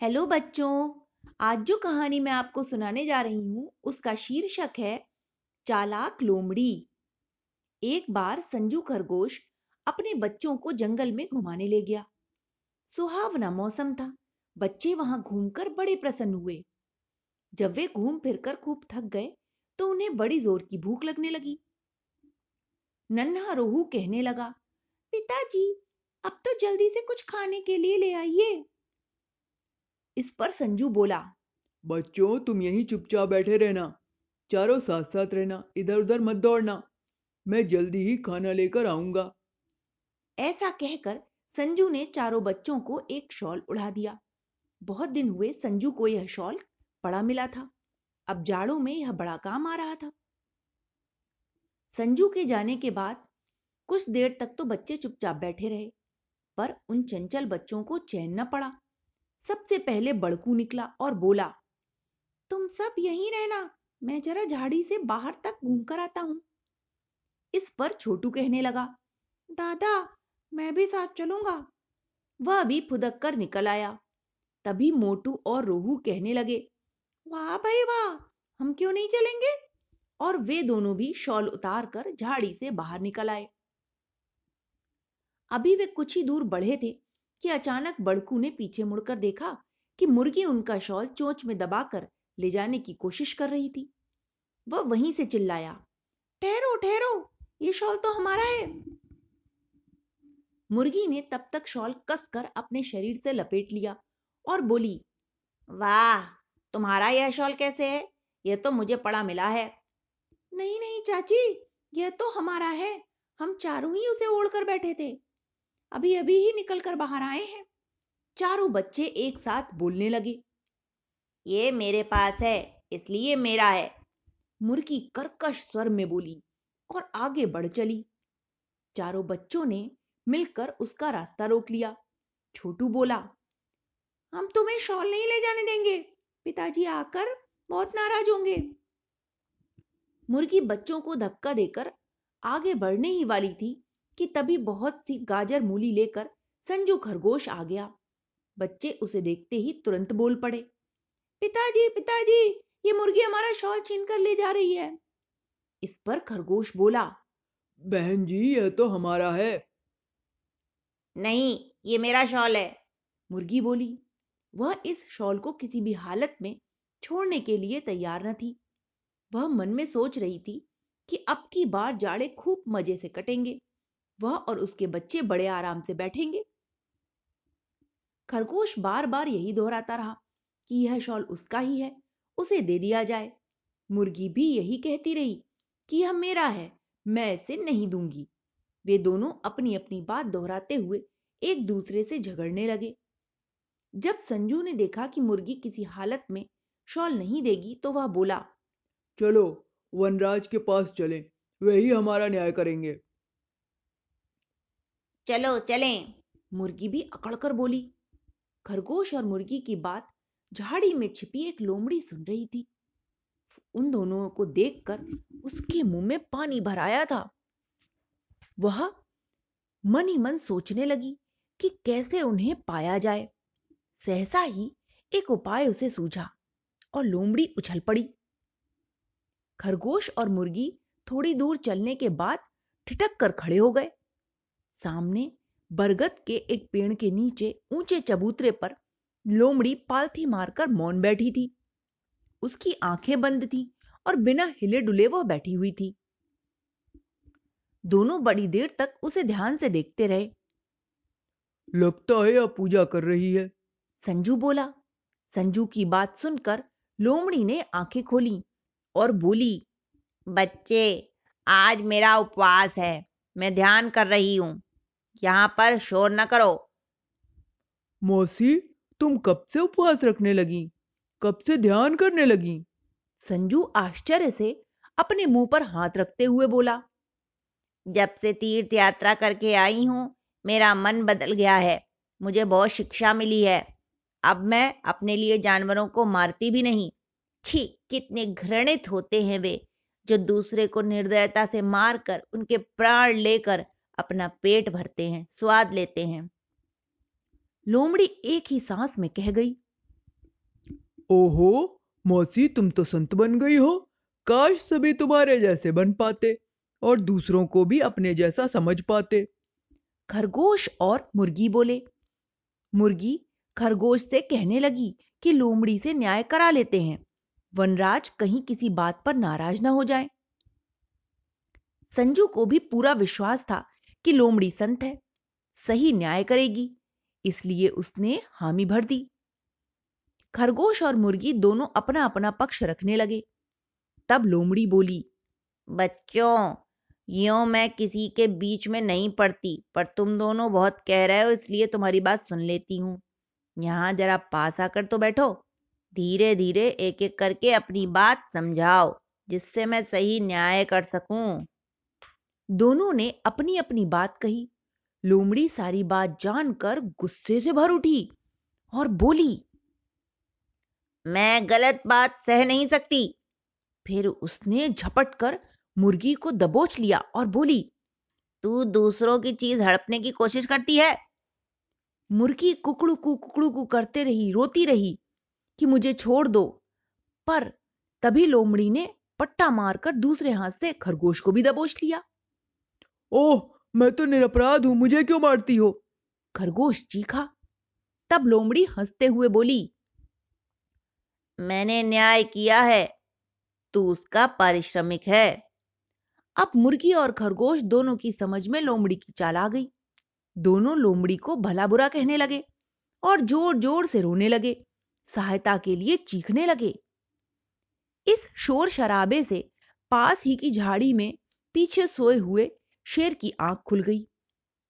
Hello बच्चों, आज जो कहानी मैं आपको सुनाने जा रही हूँ, उसका शीर्षक है, चालाक लोमड़ी। एक बार संजू खरगोश अपने बच्चों को जंगल में घुमाने ले गया। सुहावना मौसम था, बच्चे वहाँ घूमकर बड़े प्रसन्न हुए। जब वे घूम फिरकर खूब थक गए तो उन्हें बड़ी ज़ोर की भूख लगने लगी। नन्हा रोहू कहने लगा, पिताजी, अब तो जल्दी से कुछ खाने के लिए ले आइए। इस पर संजू बोला बच्चों तुम यहीं चुपचाप बैठे रहना चारों साथ साथ रहना इधर उधर मत दौड़ना मैं जल्दी ही खाना लेकर आऊँगा. ऐसा कहकर संजू ने चारों बच्चों को एक शॉल उड़ा दिया। बहुत दिन हुए संजू को यह शॉल पड़ा मिला था। अब जाड़ों में यह बड़ा काम आ रहा था। संजू के जाने के बाद कुछ देर तक तो बच्चे चुपचाप बैठे रहे पर उन चंचल बच्चों को चैन न पड़ा। सबसे पहले बड़कू निकला और बोला, तुम सब यहीं रहना, मैं जरा झाड़ी से बाहर तक घूम कर आता हूँ। इस पर छोटू कहने लगा, दादा, मैं भी साथ चलूँगा। वह भी फुदक कर निकल आया। तभी मोटू और रोहू कहने लगे, वाह भाई वाह, हम क्यों नहीं चलेंगे? और वे दोनों भी शॉल उतार कर झाड़ी से बाहर निकल आए। अभी वे कुछ ही दूर बढ़े थे कि अचानक बड़कू ने पीछे मुड़कर देखा कि मुर्गी उनका शॉल चोंच में दबाकर ले जाने की कोशिश कर रही थी। वह वहीं से चिल्लाया, ठहरो ठहरो, ये शॉल तो हमारा है। मुर्गी ने तब तक शॉल कसकर अपने शरीर से लपेट लिया और बोली, वाह, तुम्हारा यह शॉल कैसे है? यह तो मुझे पड़ा मिला है। नहीं नहीं, चाची, यह तो हमारा है। हम चारों ही उसे ओढ़कर बैठे थे। अभी अभी ही निकलकर बाहर आए हैं। चारों बच्चे एक साथ बोलने लगे, ये मेरे पास है, इसलिए मेरा है। मुर्गी कर्कश स्वर में बोली और आगे बढ़ चली। चारों बच्चों ने मिलकर उसका रास्ता रोक लिया। छोटू बोला, हम तुम्हें शॉल नहीं ले जाने देंगे। पिताजी आकर बहुत नाराज़ होंगे। मुर्गी बच्चों को धक्का देकर आगे बढ़ने ही वाली थी। कि तभी बहुत सी गाजर मूली लेकर संजू खरगोश आ गया। बच्चे उसे देखते ही तुरंत बोल पड़े पिताजी पिताजी ये मुर्गी हमारा शॉल छीन कर ले जा रही है। इस पर खरगोश बोला बहन जी यह तो हमारा है। नहीं ये मेरा शॉल है। मुर्गी बोली वह इस शॉल को किसी भी हालत में छोड़ने के लिए तैयार न थी। वह मन में सोच रही थी कि अब की बार जाड़े खूब मज़े से कटेंगे। वह और उसके बच्चे बड़े आराम से बैठेंगे। खरगोश बार बार यही दोहराता रहा कि यह शॉल उसका ही है, उसे दे दिया जाए। मुर्गी भी यही कहती रही कि यह मेरा है, मैं इसे नहीं दूँगी। वे दोनों अपनी अपनी बात दोहराते हुए एक दूसरे से झगड़ने लगे। जब संजू ने देखा कि मुर्गी किसी हालत में शॉल नहीं देगी तो वह बोला, चलो, वनराज के पास चलें वही हमारा न्याय करेंगे। चलो, चलें। मुर्गी भी अकड़कर बोली, खरगोश और मुर्गी की बात झाड़ी में छिपी एक लोमड़ी सुन रही थी। उन दोनों को देखकर उसके मुँह में पानी भर आया था। वह मन ही मन सोचने लगी कि कैसे उन्हें पाया जाए। सहसा ही एक उपाय उसे सूझा और लोमड़ी उछल पड़ी। खरगोश और मुर्गी थोड़ी दूर चलने के बाद ठिठक कर खड़े हो गए। सामने बरगद के एक पेड़ के नीचे ऊँचे चबूतरे पर लोमड़ी पालथी मारकर मौन बैठी थी। उसकी आँखें बंद थी और बिना हिले डुले वह बैठी हुई थी। दोनों बड़ी देर तक उसे ध्यान से देखते रहे। लगता है अब पूजा कर रही है। संजू बोला। संजू की बात सुनकर लोमड़ी ने आँखें खोली और बोली बच्चे आज मेरा उपवास है। मैं ध्यान कर रही हूँ। यहाँ पर शोर न करो। मौसी तुम कब से उपवास रखने लगी? कब से ध्यान करने लगी? संजू आश्चर्य से अपने मुँह पर हाथ रखते हुए बोला जब से तीर्थ यात्रा करके आई हूँ मेरा मन बदल गया है। मुझे बहुत शिक्षा मिली है। अब मैं अपने लिए जानवरों को मारती भी नहीं। छी कितने घृणित होते हैं वे जो दूसरे को निर्दयता से मारकर उनके प्राण लेकर अपना पेट भरते हैं स्वाद लेते हैं। लोमड़ी एक ही सांस में कह गई ओहो मौसी तुम तो संत बन गई हो। काश सभी तुम्हारे जैसे बन पाते और दूसरों को भी अपने जैसा समझ पाते। खरगोश और मुर्गी बोले। मुर्गी खरगोश से कहने लगी कि लोमड़ी से न्याय करा लेते हैं। वनराज कहीं किसी बात पर नाराज़ ना हो जाए। संजू को भी पूरा विश्वास था कि लोमड़ी संत है, सही न्याय करेगी, इसलिए उसने हामी भर दी। खरगोश और मुर्गी दोनों अपना अपना पक्ष रखने लगे। तब लोमड़ी बोली, बच्चों, यो मैं किसी के बीच में नहीं पड़ती, पर तुम दोनों बहुत कह रहे हो, इसलिए तुम्हारी बात सुन लेती हूँ। यहाँ जरा पास आकर तो बैठो धीरे धीरे एक एक करके अपनी बात समझाओ, जिससे मैं सही न्याय कर सकूँ। दोनों ने अपनी अपनी बात कही। लोमड़ी सारी बात जानकर गुस्से से भर उठी और बोली, मैं गलत बात सह नहीं सकती। फिर उसने झपट कर मुर्गी को दबोच लिया और बोली, तू दूसरों की चीज़ हड़पने की कोशिश करती है? मुर्गी कुकड़ू कु कुकड़ू कु करते रही, रोती रही कि मुझे छोड़ दो, पर तभी लोमड़ी ने पट्टा मारकर दूसरे हाथ से खरगोश को भी दबोच लिया। ओह, मैं तो निरपराध हूँ, मुझे क्यों मारती हो? खरगोश चीखा। तब लोमड़ी हँसते हुए बोली, मैंने न्याय किया है, तू उसका पारिश्रमिक है। अब मुर्गी और खरगोश दोनों की समझ में लोमड़ी की चाल आ गई। दोनों लोमड़ी को भला बुरा कहने लगे और ज़ोर ज़ोर से रोने लगे, सहायता के लिए चीखने लगे। इस शोर शराबे से पास ही की झाड़ी में पीछे सोए हुए शेर की आँख खुल गई।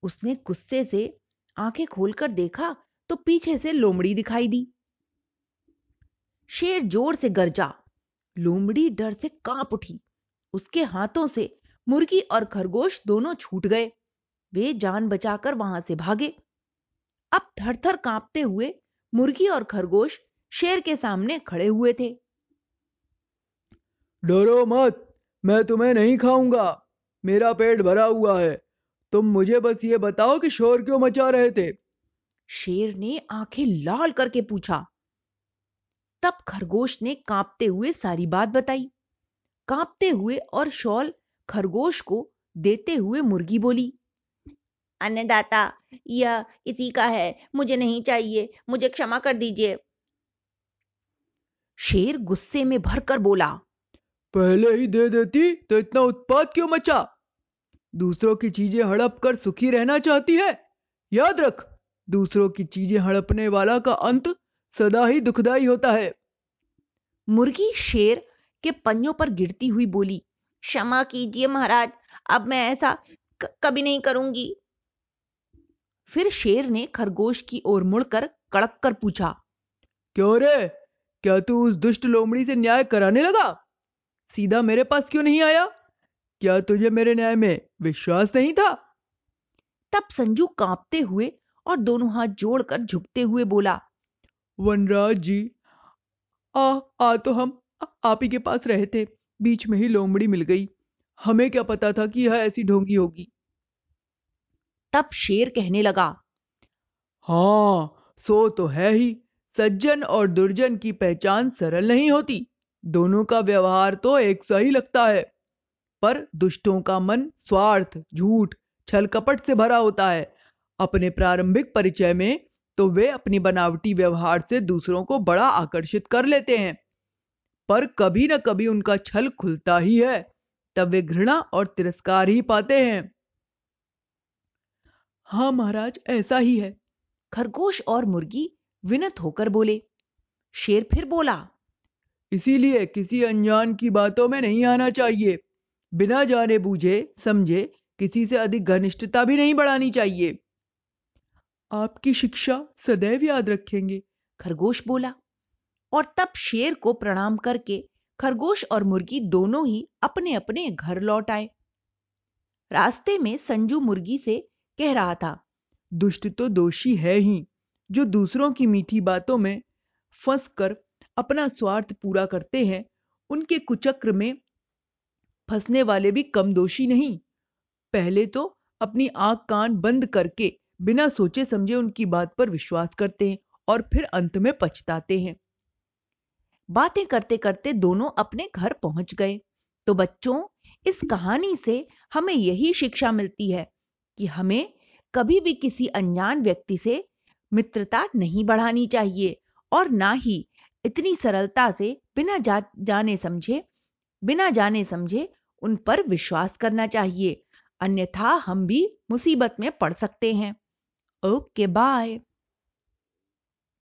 उसने गुस्से से आँखें खोलकर देखा तो पीछे से लोमड़ी दिखाई दी। शेर ज़ोर से गरजा। लोमड़ी डर से काँप उठी। उसके हाथों से मुर्गी और खरगोश दोनों छूट गए। वे जान बचाकर वहाँ से भागे। अब थर थर कांपते हुए मुर्गी और खरगोश शेर के सामने खड़े हुए थे। डरो मत, मैं तुम्हें नहीं खाऊँगा। मेरा पेट भरा हुआ है। तुम मुझे बस ये बताओ कि शोर क्यों मचा रहे थे? शेर ने आँखें लाल करके पूछा। तब खरगोश ने कांपते हुए सारी बात बताई। कांपते हुए और शॉल खरगोश को देते हुए मुर्गी बोली, अन्नदाता, यह इसी का है। मुझे नहीं चाहिए। मुझे क्षमा कर दीजिए। शेर गुस्से में भरकर बोला पहले ही दे देती तो इतना उत्पाद क्यों मचा? दूसरों की चीज़ें हड़प कर सुखी रहना चाहती है? याद रख दूसरों की चीज़ें हड़पने वाला का अंत सदा ही दुखदाई होता है। मुर्गी शेर के पंजों पर गिरती हुई बोली क्षमा कीजिए महाराज अब मैं ऐसा कभी नहीं करूँगी। फिर शेर ने खरगोश की ओर मुड़कर कड़क कर पूछा क्यों रे? क्या तू उस दुष्ट लोमड़ी से न्याय कराने लगा? सीधा मेरे पास क्यों नहीं आया? क्या तुझे मेरे न्याय में विश्वास नहीं था? तब संजू कांपते हुए और दोनों हाथ जोड़कर झुकते हुए बोला वनराज जी आ आ तो हम आप ही के पास रहे थे। बीच में ही लोमड़ी मिल गई। हमें क्या पता था कि यह ऐसी ढोंगी होगी? तब शेर कहने लगा हाँ सो तो है ही। सज्जन और दुर्जन की पहचान सरल नहीं होती। दोनों का व्यवहार तो एक सा ही लगता है। पर दुष्टों का मन स्वार्थ, झूठ, छल कपट से भरा होता है। अपने प्रारंभिक परिचय में तो वे अपनी बनावटी व्यवहार से दूसरों को बड़ा आकर्षित कर लेते हैं। पर कभी न कभी उनका छल खुलता ही है, तब वे घृणा और तिरस्कार ही पाते हैं। हाँ महाराज, ऐसा ही है। खरगोश और मुर्गी विनत होकर बोले। शेर फिर बोला इसीलिए किसी अनजान की बातों में नहीं आना चाहिए। बिना जाने बूझे, समझे, किसी से अधिक घनिष्ठता भी नहीं बढ़ानी चाहिए। आपकी शिक्षा सदैव याद रखेंगे, खरगोश बोला। और तब शेर को प्रणाम करके खरगोश और मुर्गी दोनों ही अपने अपने घर लौट आए। रास्ते में संजू मुर्गी से कह रहा था, दुष्ट तो दोषी है ही, जो दूसरों की मीठी बातों में फंस कर अपना स्वार्थ पूरा करते हैं, उनके कुचक्र में फंसने वाले भी कम दोषी नहीं। पहले तो अपनी आँख कान बंद करके बिना सोचे समझे उनकी बात पर विश्वास करते हैं और फिर अंत में पछताते हैं। बातें करते करते दोनों अपने घर पहुँच गए। तो बच्चों, इस कहानी से हमें यही शिक्षा मिलती है कि हमें कभी भी किसी अनजान व्यक्ति से मित्रता नहीं बढ़ानी चाहिए और ना ही इतनी सरलता से बिना जा, जाने समझे बिना जाने समझे उन पर विश्वास करना चाहिए। अन्यथा हम भी मुसीबत में पड़ सकते हैं। Okay bye.